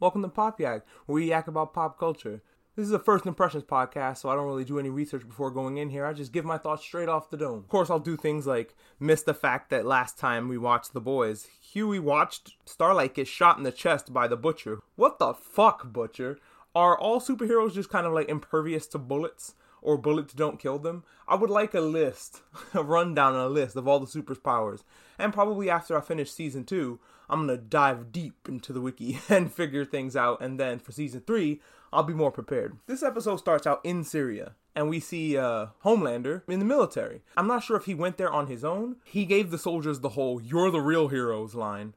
Welcome to Pop Yak, where we yak about pop culture. This is a first impressions podcast, so I don't really do any research before going in here. I just give my thoughts straight off the dome. Of course, I'll do things like miss the fact that last time we watched The Boys, Huey watched Starlight get shot in the chest by the Butcher. What the fuck, Butcher? Are all superheroes just kind of like impervious to bullets? Or bullets don't kill them? I would like a list, a rundown a list of all the superpowers. And probably after I finish season two, I'm gonna dive deep into the wiki and figure things out. And then for season three, I'll be more prepared. This episode starts out in Syria, and we see uh, Homelander in the military. I'm not sure if he went there on his own. He gave the soldiers the whole "You're the real heroes" line,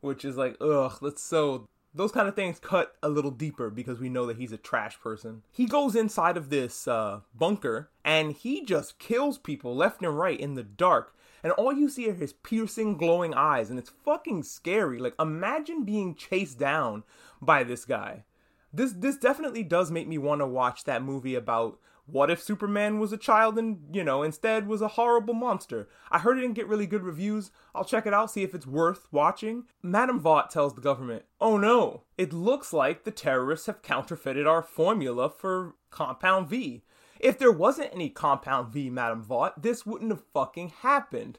which is like, ugh, that's so. Those kind of things cut a little deeper because we know that he's a trash person. He goes inside of this uh, bunker and he just kills people left and right in the dark and all you see are his piercing, glowing eyes, and it's fucking scary. Like, imagine being chased down by this guy. This this definitely does make me want to watch that movie about what if Superman was a child and, you know, instead was a horrible monster? I heard it didn't get really good reviews. I'll check it out, see if it's worth watching. Madame Vought tells the government, oh no, it looks like the terrorists have counterfeited our formula for Compound V. If there wasn't any Compound V, Madame Vought, this wouldn't have fucking happened.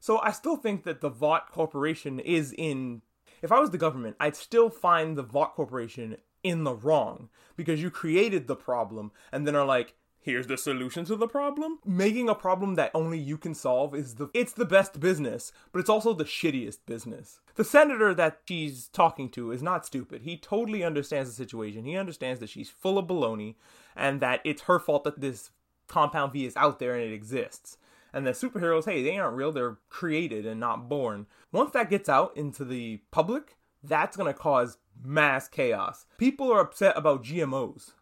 So I still think that the Vought Corporation is in. If I was the government, I'd still find the Vought Corporation in the wrong because you created the problem and then are like, here's the solution to the problem. Making a problem that only you can solve is the it's the best business but it's also the shittiest business. The senator that she's talking to is not stupid. He totally understands the situation. He understands that she's full of baloney and that it's her fault that this compound v is out there and it exists. And the superheroes hey they aren't real. They're created and not born. Once that gets out into the public that's going to cause mass chaos. People are upset about gmos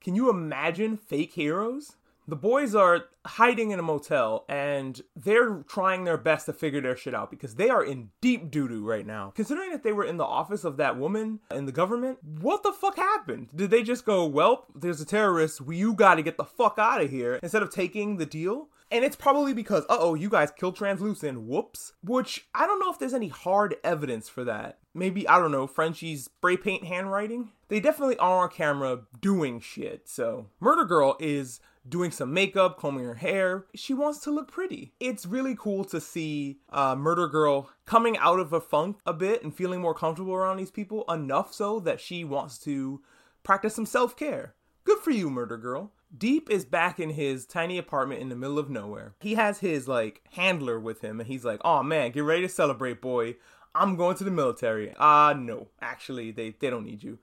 can you imagine fake heroes? The boys are hiding in a motel and they're trying their best to figure their shit out because they are in deep doo doo right now. Considering that they were in the office of that woman in the government, what the fuck happened? Did they just go, well, there's a terrorist, we you gotta get the fuck out of here instead of taking the deal? And it's probably because, uh oh, you guys killed Translucent, whoops. Which I don't know if there's any hard evidence for that. Maybe, I don't know, Frenchie's spray paint handwriting? They definitely are on camera doing shit, so. Murder Girl is doing some makeup, combing her hair. She wants to look pretty. It's really cool to see uh, Murder Girl coming out of a funk a bit and feeling more comfortable around these people, enough so that she wants to practice some self care. Good for you, Murder Girl. Deep is back in his tiny apartment in the middle of nowhere. He has his like handler with him and he's like, "Oh man, get ready to celebrate, boy. I'm going to the military." Ah, uh, no. Actually, they they don't need you.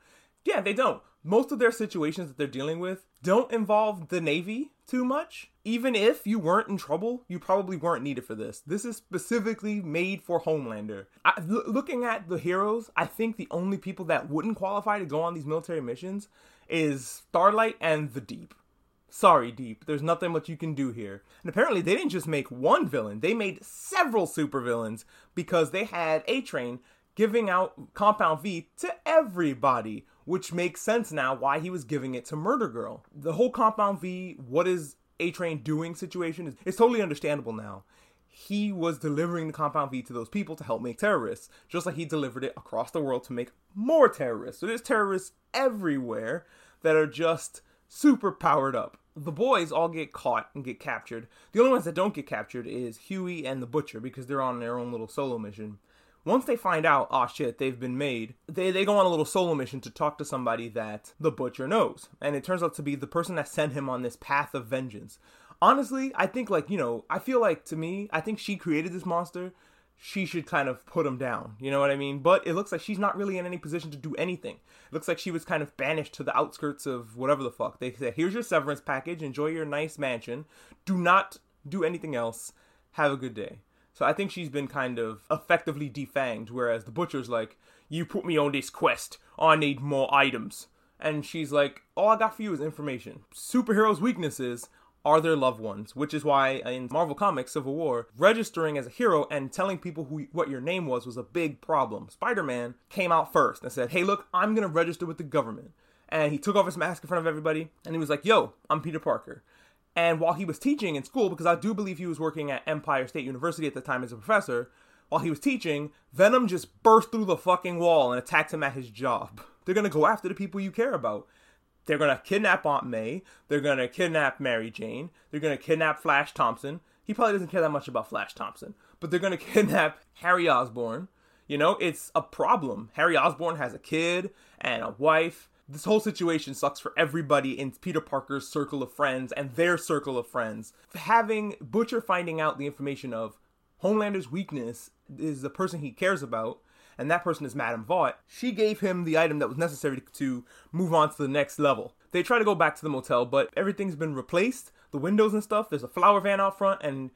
Yeah, they don't. Most of their situations that they're dealing with don't involve the Navy too much. Even if you weren't in trouble, you probably weren't needed for this. This is specifically made for Homelander. I, l- looking at the heroes, I think the only people that wouldn't qualify to go on these military missions is Starlight and the Deep. Sorry, Deep, there's nothing much you can do here. And apparently, they didn't just make one villain, they made several supervillains because they had A Train giving out Compound V to everybody, which makes sense now why he was giving it to Murder Girl. The whole Compound V, what is A Train doing situation is, is totally understandable now. He was delivering the Compound V to those people to help make terrorists, just like he delivered it across the world to make more terrorists. So there's terrorists everywhere that are just super powered up the boys all get caught and get captured. The only ones that don't get captured is Huey and the Butcher because they're on their own little solo mission. Once they find out, oh shit, they've been made, they, they go on a little solo mission to talk to somebody that the Butcher knows. And it turns out to be the person that sent him on this path of vengeance. Honestly, I think, like, you know, I feel like to me, I think she created this monster she should kind of put him down. You know what I mean? But it looks like she's not really in any position to do anything. It looks like she was kind of banished to the outskirts of whatever the fuck. They said, here's your severance package, enjoy your nice mansion. Do not do anything else. Have a good day. So I think she's been kind of effectively defanged, whereas the butcher's like, you put me on this quest. I need more items. And she's like, all I got for you is information. Superheroes' weaknesses are their loved ones, which is why in Marvel Comics Civil War, registering as a hero and telling people who what your name was was a big problem. Spider-Man came out first and said, "Hey, look, I'm going to register with the government." And he took off his mask in front of everybody and he was like, "Yo, I'm Peter Parker." And while he was teaching in school because I do believe he was working at Empire State University at the time as a professor, while he was teaching, Venom just burst through the fucking wall and attacked him at his job. They're gonna go after the people you care about. They're gonna kidnap Aunt May. They're gonna kidnap Mary Jane. They're gonna kidnap Flash Thompson. He probably doesn't care that much about Flash Thompson, but they're gonna kidnap Harry Osborn. You know, it's a problem. Harry Osborn has a kid and a wife. This whole situation sucks for everybody in Peter Parker's circle of friends and their circle of friends. Having Butcher finding out the information of Homelander's weakness is the person he cares about, and that person is Madame Vought, she gave him the item that was necessary to move on to the next level. They try to go back to the motel, but everything's been replaced. The windows and stuff, there's a flower van out front, and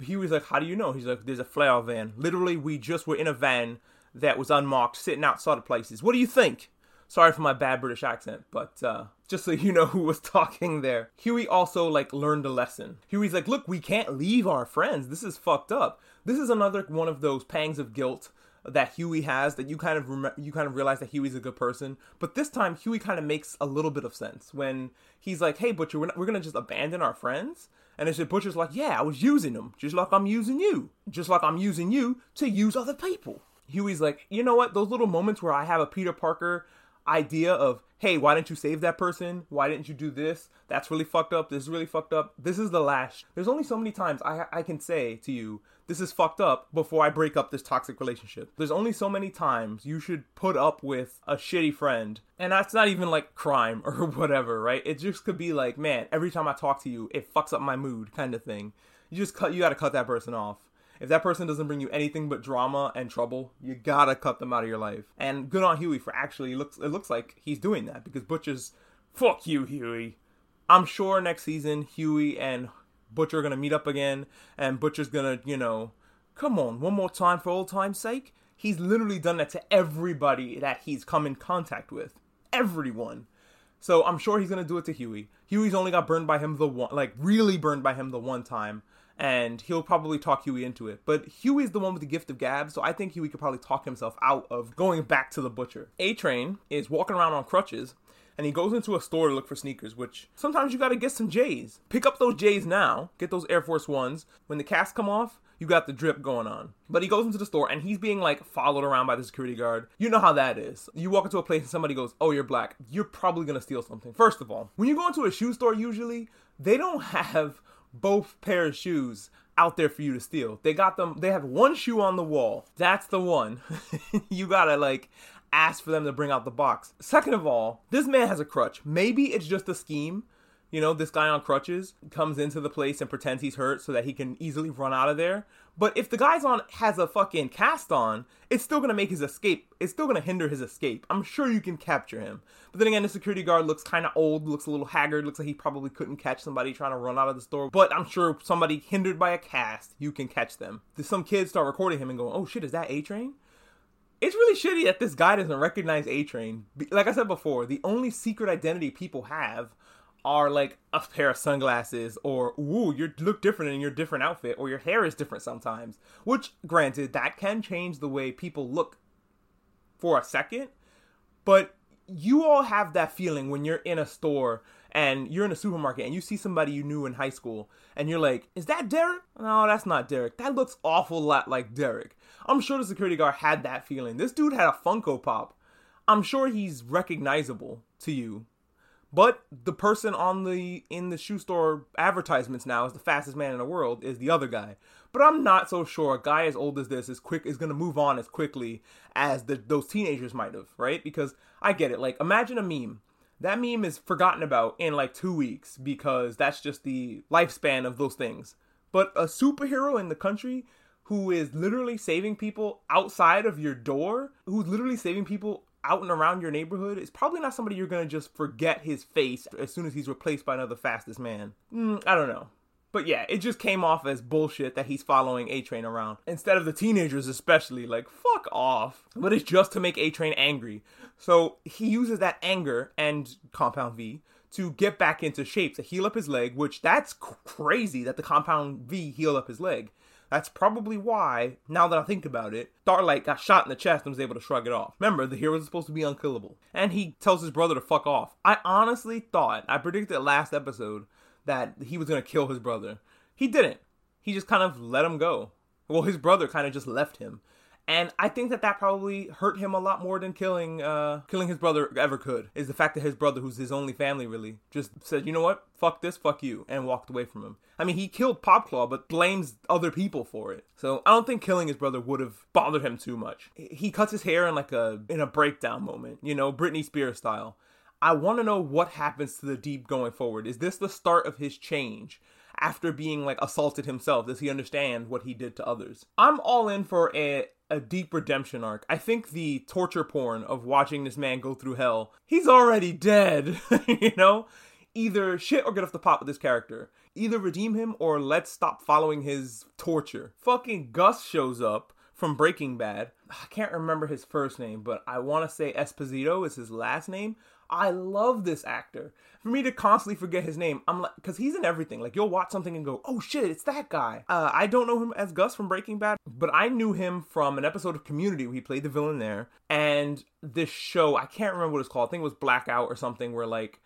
he was like, How do you know? He's like, There's a flower van. Literally, we just were in a van that was unmarked, sitting outside of places. What do you think? Sorry for my bad British accent, but uh, just so you know who was talking there. Huey also like learned a lesson. Huey's like, look, we can't leave our friends. This is fucked up. This is another one of those pangs of guilt that Huey has that you kind of rem- you kind of realize that Huey's a good person. But this time Huey kind of makes a little bit of sense when he's like, "Hey Butcher, we're, not, we're gonna just abandon our friends." And it's Butcher's like, "Yeah, I was using them, just like I'm using you, just like I'm using you to use other people." Huey's like, "You know what? Those little moments where I have a Peter Parker idea of, hey, why didn't you save that person? Why didn't you do this? That's really fucked up. This is really fucked up. This is the last. There's only so many times I I can say to you, this is fucked up before I break up this toxic relationship. There's only so many times you should put up with a shitty friend. And that's not even like crime or whatever, right? It just could be like, man, every time I talk to you, it fucks up my mood kind of thing. You just cut you got to cut that person off. If that person doesn't bring you anything but drama and trouble, you gotta cut them out of your life. And good on Huey for actually looks it looks like he's doing that because Butcher's fuck you, Huey. I'm sure next season Huey and Butcher are gonna meet up again, and Butcher's gonna, you know, come on, one more time for old time's sake. He's literally done that to everybody that he's come in contact with. Everyone. So I'm sure he's gonna do it to Huey. Huey's only got burned by him the one, like really burned by him the one time and he'll probably talk Huey into it. But Huey's the one with the gift of gab, so I think Huey could probably talk himself out of going back to the butcher. A Train is walking around on crutches. And he goes into a store to look for sneakers, which sometimes you gotta get some J's. Pick up those J's now. Get those Air Force Ones. When the casts come off, you got the drip going on. But he goes into the store and he's being like followed around by the security guard. You know how that is. You walk into a place and somebody goes, Oh, you're black. You're probably gonna steal something. First of all, when you go into a shoe store, usually, they don't have both pair of shoes out there for you to steal. They got them, they have one shoe on the wall. That's the one. you gotta like ask for them to bring out the box. Second of all, this man has a crutch. Maybe it's just a scheme you know, this guy on crutches comes into the place and pretends he's hurt so that he can easily run out of there. But if the guy's on has a fucking cast on, it's still gonna make his escape. It's still gonna hinder his escape. I'm sure you can capture him. But then again, the security guard looks kind of old, looks a little haggard, looks like he probably couldn't catch somebody trying to run out of the store. But I'm sure somebody hindered by a cast, you can catch them. Some kids start recording him and going, "Oh shit, is that A Train?" It's really shitty that this guy doesn't recognize A Train. Like I said before, the only secret identity people have are like a pair of sunglasses or ooh you look different in your different outfit or your hair is different sometimes which granted that can change the way people look for a second but you all have that feeling when you're in a store and you're in a supermarket and you see somebody you knew in high school and you're like is that derek? No that's not derek. That looks awful lot like derek i'm sure the security guard had that feeling this dude had a funko pop i'm sure he's recognizable to you but the person on the in the shoe store advertisements now is the fastest man in the world is the other guy. But I'm not so sure a guy as old as this is quick is gonna move on as quickly as the, those teenagers might have, right? Because I get it. Like imagine a meme. That meme is forgotten about in like two weeks because that's just the lifespan of those things. But a superhero in the country who is literally saving people outside of your door, who's literally saving people out and around your neighborhood is probably not somebody you're gonna just forget his face as soon as he's replaced by another fastest man. Mm, I don't know. But yeah, it just came off as bullshit that he's following A Train around. Instead of the teenagers, especially, like, fuck off. But it's just to make A Train angry. So he uses that anger and Compound V to get back into shape to heal up his leg, which that's crazy that the Compound V healed up his leg. That's probably why, now that I think about it, Starlight got shot in the chest and was able to shrug it off. Remember, the heroes are supposed to be unkillable. And he tells his brother to fuck off. I honestly thought, I predicted last episode that he was to kill his brother. He didn't. He just kind of let him go. Well, his brother kind of just left him. And I think that that probably hurt him a lot more than killing uh, killing his brother ever could. Is the fact that his brother, who's his only family, really just said, you know what, fuck this, fuck you, and walked away from him. I mean, he killed Popclaw, but blames other people for it. So I don't think killing his brother would have bothered him too much. He cuts his hair in like a in a breakdown moment, you know, Britney Spears style. I want to know what happens to the deep going forward. Is this the start of his change? After being like assaulted himself, does he understand what he did to others? I'm all in for a a deep redemption arc. I think the torture porn of watching this man go through hell, he's already dead, you know? Either shit or get off the pot with this character. Either redeem him or let's stop following his torture. Fucking Gus shows up from Breaking Bad. I can't remember his first name, but I want to say Esposito is his last name. I love this actor. For me to constantly forget his name, I'm like, because he's in everything. Like you'll watch something and go, "Oh shit, it's that guy." Uh, I don't know him as Gus from Breaking Bad, but I knew him from an episode of Community where he played the villain there, and this show I can't remember what it's called. I think it was Blackout or something, where like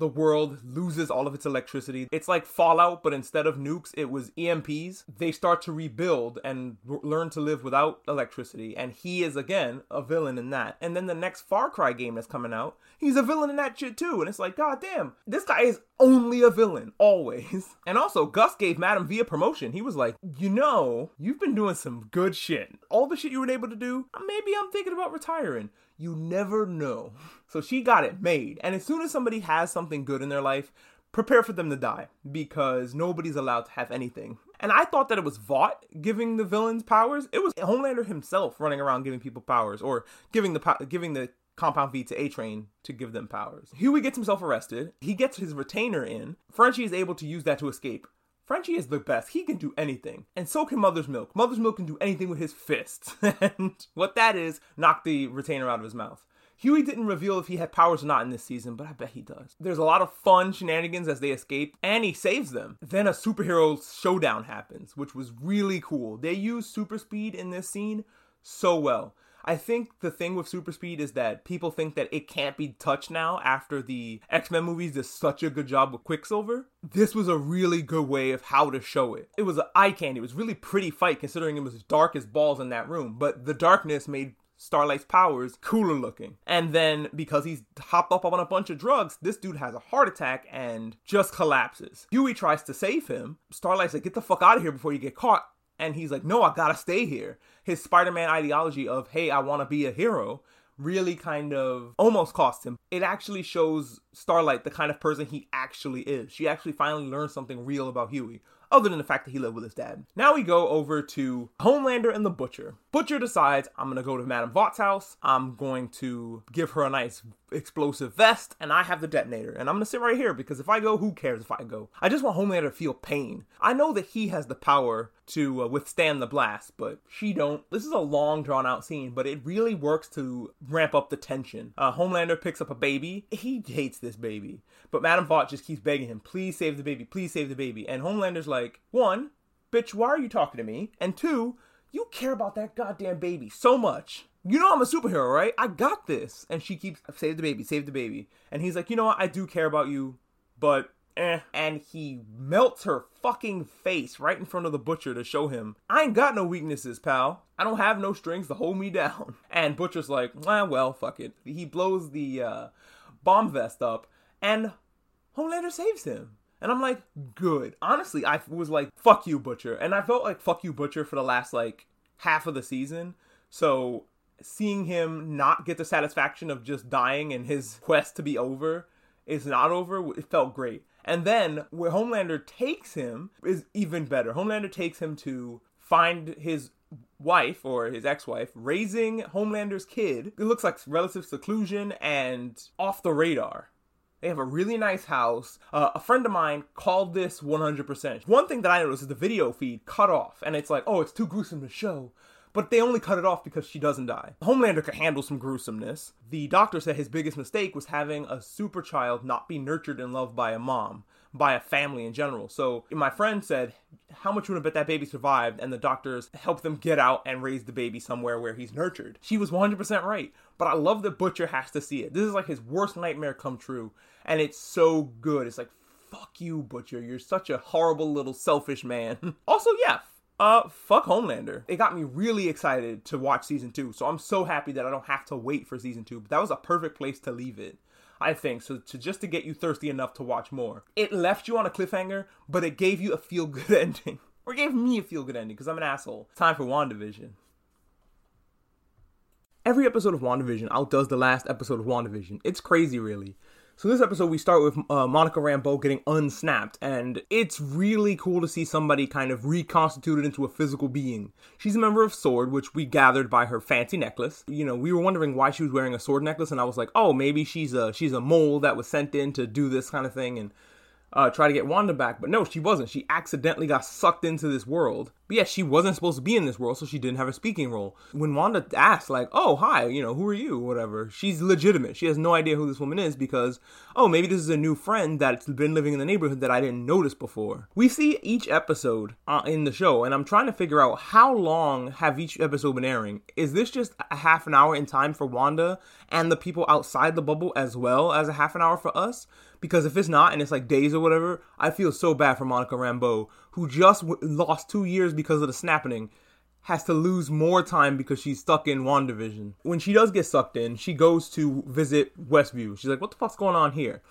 the world loses all of its electricity. It's like Fallout, but instead of nukes, it was EMPs. They start to rebuild and r- learn to live without electricity. And he is, again, a villain in that. And then the next Far Cry game that's coming out, he's a villain in that shit too. And it's like, god damn, this guy is only a villain, always. And also, Gus gave Madame V a promotion. He was like, you know, you've been doing some good shit. All the shit you were able to do, maybe I'm thinking about retiring. You never know. So she got it made. And as soon as somebody has something good in their life, prepare for them to die because nobody's allowed to have anything. And I thought that it was Vought giving the villains powers. It was Homelander himself running around giving people powers or giving the giving the Compound V to A Train to give them powers. Huey gets himself arrested. He gets his retainer in. Frenchie is able to use that to escape. Frenchie is the best. He can do anything. And so can Mother's Milk. Mother's Milk can do anything with his fists. and what that is, knock the retainer out of his mouth. Huey didn't reveal if he had powers or not in this season, but I bet he does. There's a lot of fun shenanigans as they escape, and he saves them. Then a superhero showdown happens, which was really cool. They use super speed in this scene so well. I think the thing with super speed is that people think that it can't be touched now after the X-Men movies did such a good job with Quicksilver. This was a really good way of how to show it. It was an eye candy. It was really pretty fight considering it was dark as balls in that room, but the darkness made Starlight's powers cooler looking. And then because he's hopped up on a bunch of drugs, this dude has a heart attack and just collapses. Huey tries to save him. Starlight's like, get the fuck out of here before you get caught and he's like, no, I gotta stay here. His Spider Man ideology of, hey, I wanna be a hero, really kind of almost cost him. It actually shows Starlight the kind of person he actually is. She actually finally learns something real about Huey other than the fact that he lived with his dad. Now we go over to Homelander and the Butcher. Butcher decides, I'm gonna go to Madame Vought's house, I'm going to give her a nice explosive vest, and I have the detonator. And I'm gonna sit right here because if I go, who cares if I go? I just want Homelander to feel pain. I know that he has the power to uh, withstand the blast, but she don't. This is a long, drawn out scene, but it really works to ramp up the tension. Uh, Homelander picks up a baby. He hates this baby, but Madame Vought just keeps begging him, please save the baby, please save the baby. And Homelander's like, one, bitch, why are you talking to me? And two, you care about that goddamn baby so much. You know I'm a superhero, right? I got this. And she keeps, save the baby, save the baby. And he's like, you know what? I do care about you, but eh. And he melts her fucking face right in front of the butcher to show him, I ain't got no weaknesses, pal. I don't have no strings to hold me down. And Butcher's like, ah, well, fuck it. He blows the uh, bomb vest up, and Homelander saves him. And I'm like, good. Honestly, I was like, fuck you, Butcher. And I felt like fuck you, Butcher for the last like half of the season. So seeing him not get the satisfaction of just dying and his quest to be over is not over, it felt great. And then where Homelander takes him is even better. Homelander takes him to find his wife or his ex-wife raising Homelander's kid. It looks like relative seclusion and off the radar. They have a really nice house. Uh, a friend of mine called this 100%. One thing that I noticed is the video feed cut off, and it's like, oh, it's too gruesome to show. But they only cut it off because she doesn't die. Homelander could handle some gruesomeness. The doctor said his biggest mistake was having a super child not be nurtured and loved by a mom, by a family in general. So my friend said, How much would have bet that baby survived? And the doctors helped them get out and raise the baby somewhere where he's nurtured. She was 100% right. But I love that Butcher has to see it. This is like his worst nightmare come true. And it's so good. It's like, fuck you, Butcher. You're such a horrible little selfish man. also, yeah, Uh, fuck Homelander. It got me really excited to watch season two. So I'm so happy that I don't have to wait for season two. But that was a perfect place to leave it. I think so. To just to get you thirsty enough to watch more. It left you on a cliffhanger, but it gave you a feel good ending, or gave me a feel good ending because I'm an asshole. Time for Wandavision. Every episode of WandaVision outdoes the last episode of WandaVision. It's crazy, really. So this episode we start with uh, Monica Rambeau getting unsnapped, and it's really cool to see somebody kind of reconstituted into a physical being. She's a member of Sword, which we gathered by her fancy necklace. You know, we were wondering why she was wearing a sword necklace, and I was like, oh, maybe she's a she's a mole that was sent in to do this kind of thing, and uh, try to get Wanda back. But no, she wasn't. She accidentally got sucked into this world. But yeah, she wasn't supposed to be in this world, so she didn't have a speaking role. When Wanda asked, like, oh, hi, you know, who are you? Whatever, she's legitimate. She has no idea who this woman is because, oh, maybe this is a new friend that's been living in the neighborhood that I didn't notice before. We see each episode uh, in the show, and I'm trying to figure out how long have each episode been airing. Is this just a half an hour in time for Wanda and the people outside the bubble as well as a half an hour for us? Because if it's not and it's like days or whatever, I feel so bad for Monica Rambeau, who just w- lost two years because of the snapping, has to lose more time because she's stuck in WandaVision. When she does get sucked in, she goes to visit Westview. She's like, what the fuck's going on here?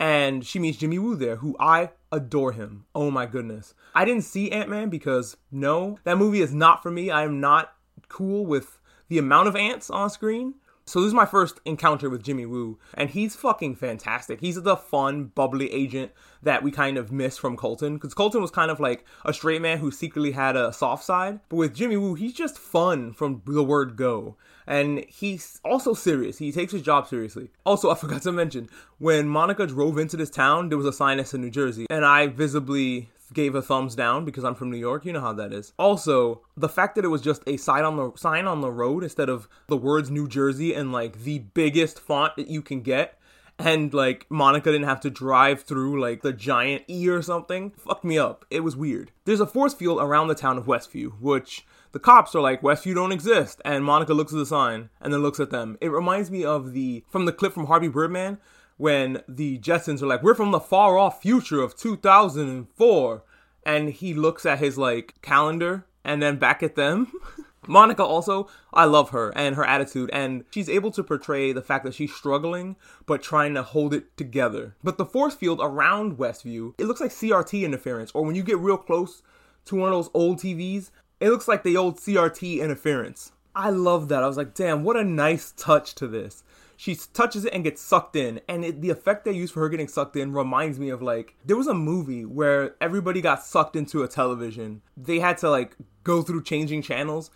And she meets Jimmy Woo there, who I adore him. Oh my goodness. I didn't see Ant Man because, no, that movie is not for me. I am not cool with the amount of ants on screen. So this is my first encounter with Jimmy Woo, and he's fucking fantastic. He's the fun, bubbly agent that we kind of miss from Coulson, because Coulson was kind of like a straight man who secretly had a soft side. But with Jimmy Woo, he's just fun from the word go. And he's also serious. He takes his job seriously. Also, I forgot to mention, when Monica drove into this town, there was a sign that said New Jersey. And I visibly gave a thumbs down because I'm from New York. You know how that is. Also, the fact that it was just a sign on the sign on the road instead of the words New Jersey and like the biggest font that you can get. And like Monica didn't have to drive through like the giant E or something. Fuck me up. It was weird. There's a force field around the town of Westview, which the cops are like, Westview don't exist. And Monica looks at the sign and then looks at them. It reminds me of the from the clip from Harvey Birdman when the Jetsons are like, "We're from the far off future of 2004," and he looks at his like calendar and then back at them. Monica also, I love her and her attitude, and she's able to portray the fact that she's struggling but trying to hold it together. But the force field around Westview, it looks like CRT interference, or when you get real close to one of those old TVs, it looks like the old CRT interference. I love that. I was like, damn, what a nice touch to this she touches it and gets sucked in. And it, the effect they use for her getting sucked in reminds me of like there was a movie where everybody got sucked into a television. They had to like go through changing channels.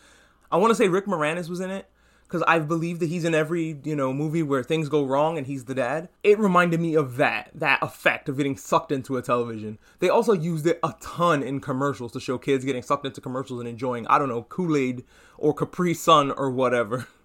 I want to say rick moranis was in it because i believe that he's in every you know movie where things go wrong and he's the dad. It reminded me of that that effect of getting sucked into a television. They also used it a ton in commercials to show kids getting sucked into commercials and enjoying i don't know kool-aid or capri sun or whatever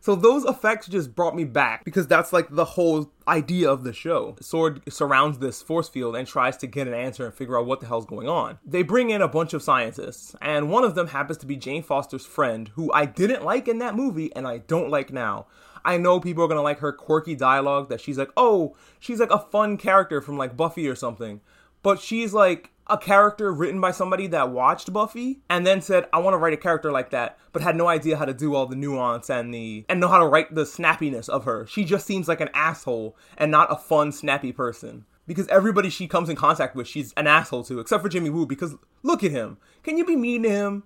So those effects just brought me back because that's like the whole idea of the show. Sword surrounds this force field and tries to get an answer and figure out what the hell's going on. They bring in a bunch of scientists, and one of them happens to be Jane Foster's friend, who I didn't like in that movie and I don't like now. I know people are gonna like her quirky dialogue that she's like, oh, she's like a fun character from like Buffy or something. But she's like a character written by somebody that watched Buffy and then said, I want to write a character like that, but had no idea how to do all the nuance and the and know how to write the snappiness of her. She just seems like an asshole and not a fun, snappy person. Because everybody she comes in contact with, she's an asshole to, except for Jimmy Woo, because look at him. Can you be mean to him?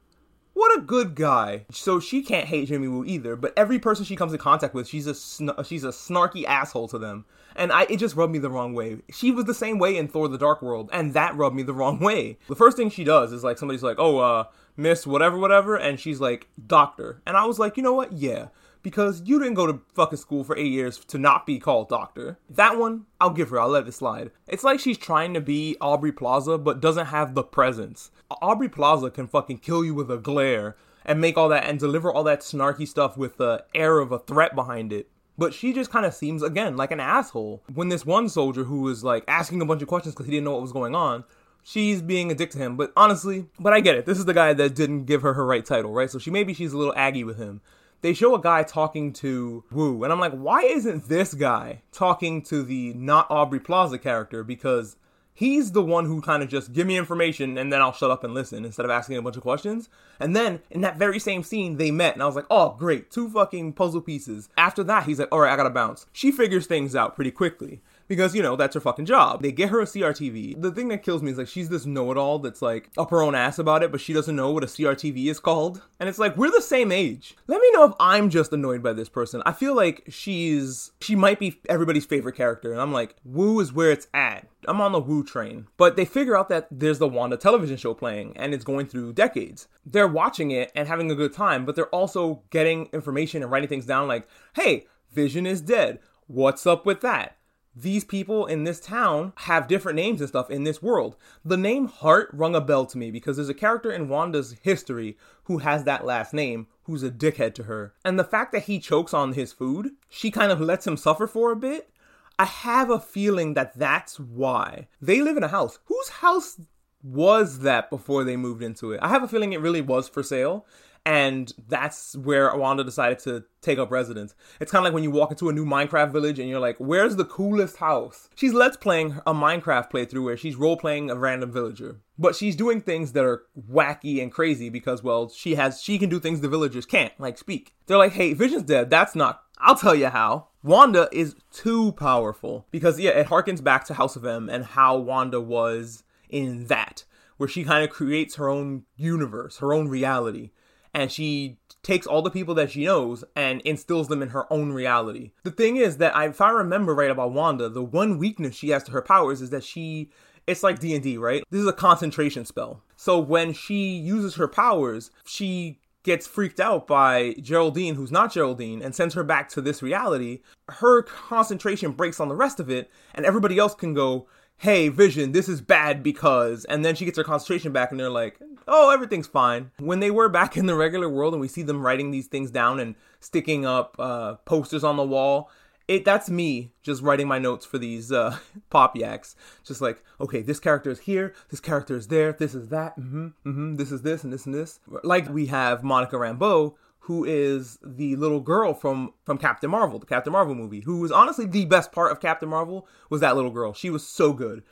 What a good guy. So she can't hate Jimmy Woo either, but every person she comes in contact with, she's a sn- she's a snarky asshole to them. And I it just rubbed me the wrong way. She was the same way in Thor the Dark World, and that rubbed me the wrong way. The first thing she does is like somebody's like, "Oh, uh, Miss whatever whatever," and she's like, "Doctor." And I was like, "You know what? Yeah." Because you didn't go to fucking school for eight years to not be called doctor. That one, I'll give her. I'll let it slide. It's like she's trying to be Aubrey Plaza, but doesn't have the presence. Aubrey Plaza can fucking kill you with a glare and make all that and deliver all that snarky stuff with the air of a threat behind it. But she just kind of seems again like an asshole. When this one soldier who was like asking a bunch of questions because he didn't know what was going on, she's being a dick to him. But honestly, but I get it. This is the guy that didn't give her her right title, right? So she maybe she's a little aggy with him they show a guy talking to Woo, and I'm like, why isn't this guy talking to the not Aubrey Plaza character? Because He's the one who kind of just give me information and then I'll shut up and listen instead of asking a bunch of questions. And then in that very same scene, they met and I was like, oh, great, two fucking puzzle pieces. After that, he's like, all right, I gotta bounce. She figures things out pretty quickly because you know that's her fucking job. They get her a CRTV. The thing that kills me is like she's this know-it-all that's like up her own ass about it, but she doesn't know what a CRTV is called. And it's like we're the same age. Let me know if I'm just annoyed by this person. I feel like she's she might be everybody's favorite character, and I'm like woo is where it's at. I'm on the woo train. But they figure out that there's the Wanda television show playing and it's going through decades. They're watching it and having a good time, but they're also getting information and writing things down like, hey, Vision is dead. What's up with that? These people in this town have different names and stuff in this world. The name Hart rung a bell to me because there's a character in Wanda's history who has that last name who's a dickhead to her. And the fact that he chokes on his food, she kind of lets him suffer for a bit. I have a feeling that that's why. They live in a house. Whose house was that before they moved into it? I have a feeling it really was for sale and that's where Wanda decided to take up residence. It's kind of like when you walk into a new Minecraft village and you're like, "Where's the coolest house?" She's let's playing a Minecraft playthrough where she's role playing a random villager, but she's doing things that are wacky and crazy because, well, she has she can do things the villagers can't, like speak. They're like, "Hey, Vision's dead. That's not. I'll tell you how." Wanda is too powerful because yeah, it harkens back to House of M and how Wanda was in that, where she kind of creates her own universe, her own reality and she takes all the people that she knows and instills them in her own reality. The thing is that if I remember right about Wanda, the one weakness she has to her powers is that she it's like D&D, right? This is a concentration spell. So when she uses her powers, she gets freaked out by Geraldine, who's not Geraldine, and sends her back to this reality. Her concentration breaks on the rest of it, and everybody else can go, hey, Vision, this is bad because. And then she gets her concentration back, and they're like, oh, everything's fine. When they were back in the regular world and we see them writing these things down and sticking up uh, posters on the wall, it that's me just writing my notes for these uh, pop yaks. Just like, okay, this character is here, this character is there, this is that, mm-hmm, mm-hmm, this is this, and this and this. Like we have Monica Rambeau, who is the little girl from from Captain Marvel, the Captain Marvel movie, who was honestly the best part of Captain Marvel was that little girl. She was so good.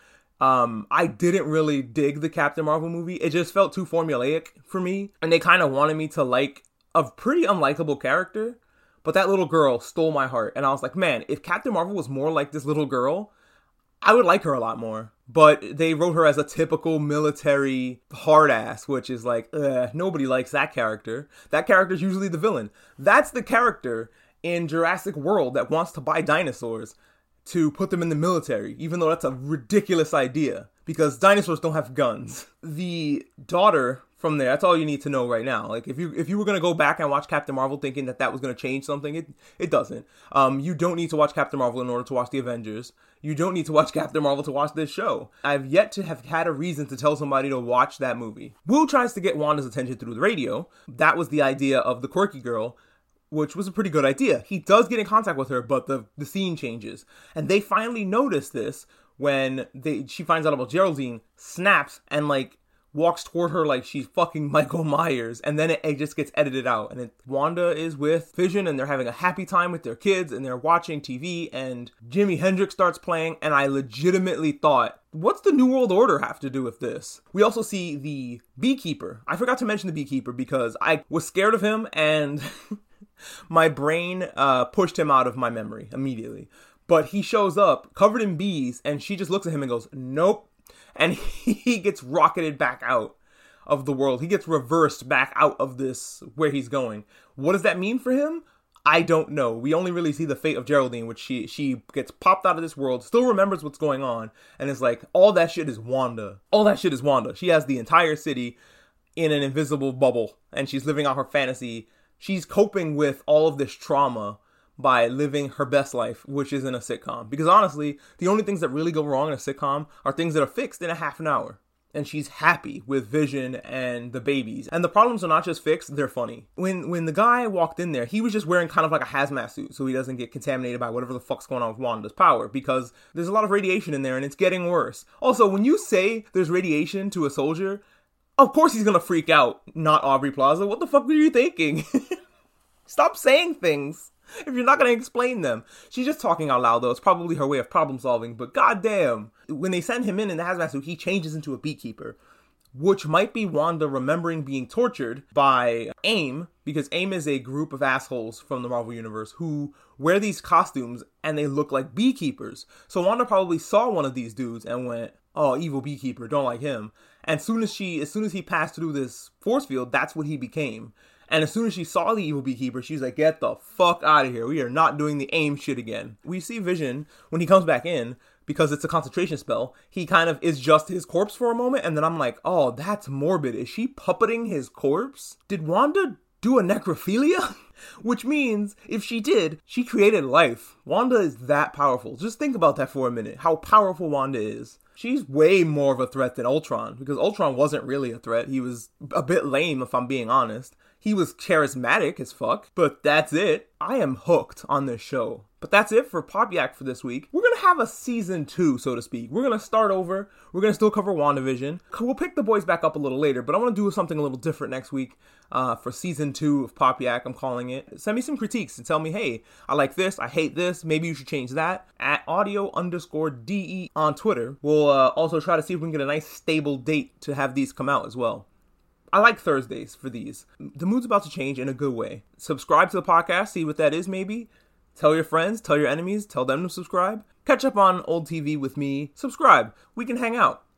Um, I didn't really dig the Captain Marvel movie. It just felt too formulaic for me, and they kind of wanted me to like a pretty unlikable character. But that little girl stole my heart, and I was like, man, if Captain Marvel was more like this little girl, I would like her a lot more. But they wrote her as a typical military hard ass, which is like, ugh, nobody likes that character. That character's usually the villain. That's the character in Jurassic World that wants to buy dinosaurs to put them in the military, even though that's a ridiculous idea because dinosaurs don't have guns. The daughter from there, that's all you need to know right now. Like if you if you were gonna go back and watch Captain Marvel thinking that that was gonna change something, it it doesn't. Um, you don't need to watch Captain Marvel in order to watch the Avengers. You don't need to watch Captain Marvel to watch this show. I've yet to have had a reason to tell somebody to watch that movie. Woo tries to get Wanda's attention through the radio. That was the idea of the quirky girl which was a pretty good idea. He does get in contact with her, but the, the scene changes. And they finally notice this when they she finds out about Geraldine, snaps and like walks toward her like she's fucking Michael Myers, and then it, it just gets edited out. And it, Wanda is with Vision, and they're having a happy time with their kids, and they're watching TV, and Jimi Hendrix starts playing, and I legitimately thought, what's the New World Order have to do with this? We also see the beekeeper. I forgot to mention the beekeeper because I was scared of him, and my brain uh, pushed him out of my memory immediately. But he shows up covered in bees, and she just looks at him and goes, Nope. And he gets rocketed back out of the world. He gets reversed back out of this where he's going. What does that mean for him? I don't know. We only really see the fate of Geraldine, which she she gets popped out of this world, still remembers what's going on, and is like, all that shit is Wanda. All that shit is Wanda. She has the entire city in an invisible bubble, and she's living out her fantasy she's coping with all of this trauma by living her best life, which is in a sitcom. Because honestly, the only things that really go wrong in a sitcom are things that are fixed in a half an hour. And she's happy with Vision and the babies. And the problems are not just fixed, they're funny. When when the guy walked in there, he was just wearing kind of like a hazmat suit so he doesn't get contaminated by whatever the fuck's going on with Wanda's power because there's a lot of radiation in there and it's getting worse. Also, when you say there's radiation to a soldier, of course he's gonna freak out, not Aubrey Plaza. What the fuck were you thinking? Stop saying things. if you're not gonna explain them. She's just talking out loud though. It's probably her way of problem solving. But goddamn, when they send him in in the hazmat suit, he changes into a beekeeper which might be Wanda remembering being tortured by AIM, because AIM is a group of assholes from the Marvel Universe who wear these costumes and they look like beekeepers. So Wanda probably saw one of these dudes and went, "Oh, evil beekeeper, don't like him." And soon as she, as soon as he passed through this force field, that's what he became. And as soon as she saw the evil beekeeper, she's like, "Get the fuck out of here! We are not doing the AIM shit again." We see Vision when he comes back in because it's a concentration spell, he kind of is just his corpse for a moment, and then I'm like, oh, that's morbid. Is she puppeting his corpse? Did Wanda do a necrophilia? Which means, if she did, she created life. Wanda is that powerful. Just think about that for a minute. How powerful Wanda is. She's way more of a threat than Ultron, because Ultron wasn't really a threat. He was a bit lame, if I'm being honest. He was charismatic as fuck, but that's it. I am hooked on this show. But that's it for Pop Yak for this week. We're gonna have a season two, so to speak. We're gonna start over. We're gonna still cover WandaVision. We'll pick the boys back up a little later, but I wanna do something a little different next week uh, for season two of Pop Yak, I'm calling it. Send me some critiques and tell me, hey, I like this, I hate this, maybe you should change that. At audio underscore DE on Twitter. We'll uh, also try to see if we can get a nice stable date to have these come out as well. I like Thursdays for these. The mood's about to change in a good way. Subscribe to the podcast, see what that is maybe. Tell your friends, tell your enemies, tell them to subscribe. Catch up on old TV with me. Subscribe. We can hang out.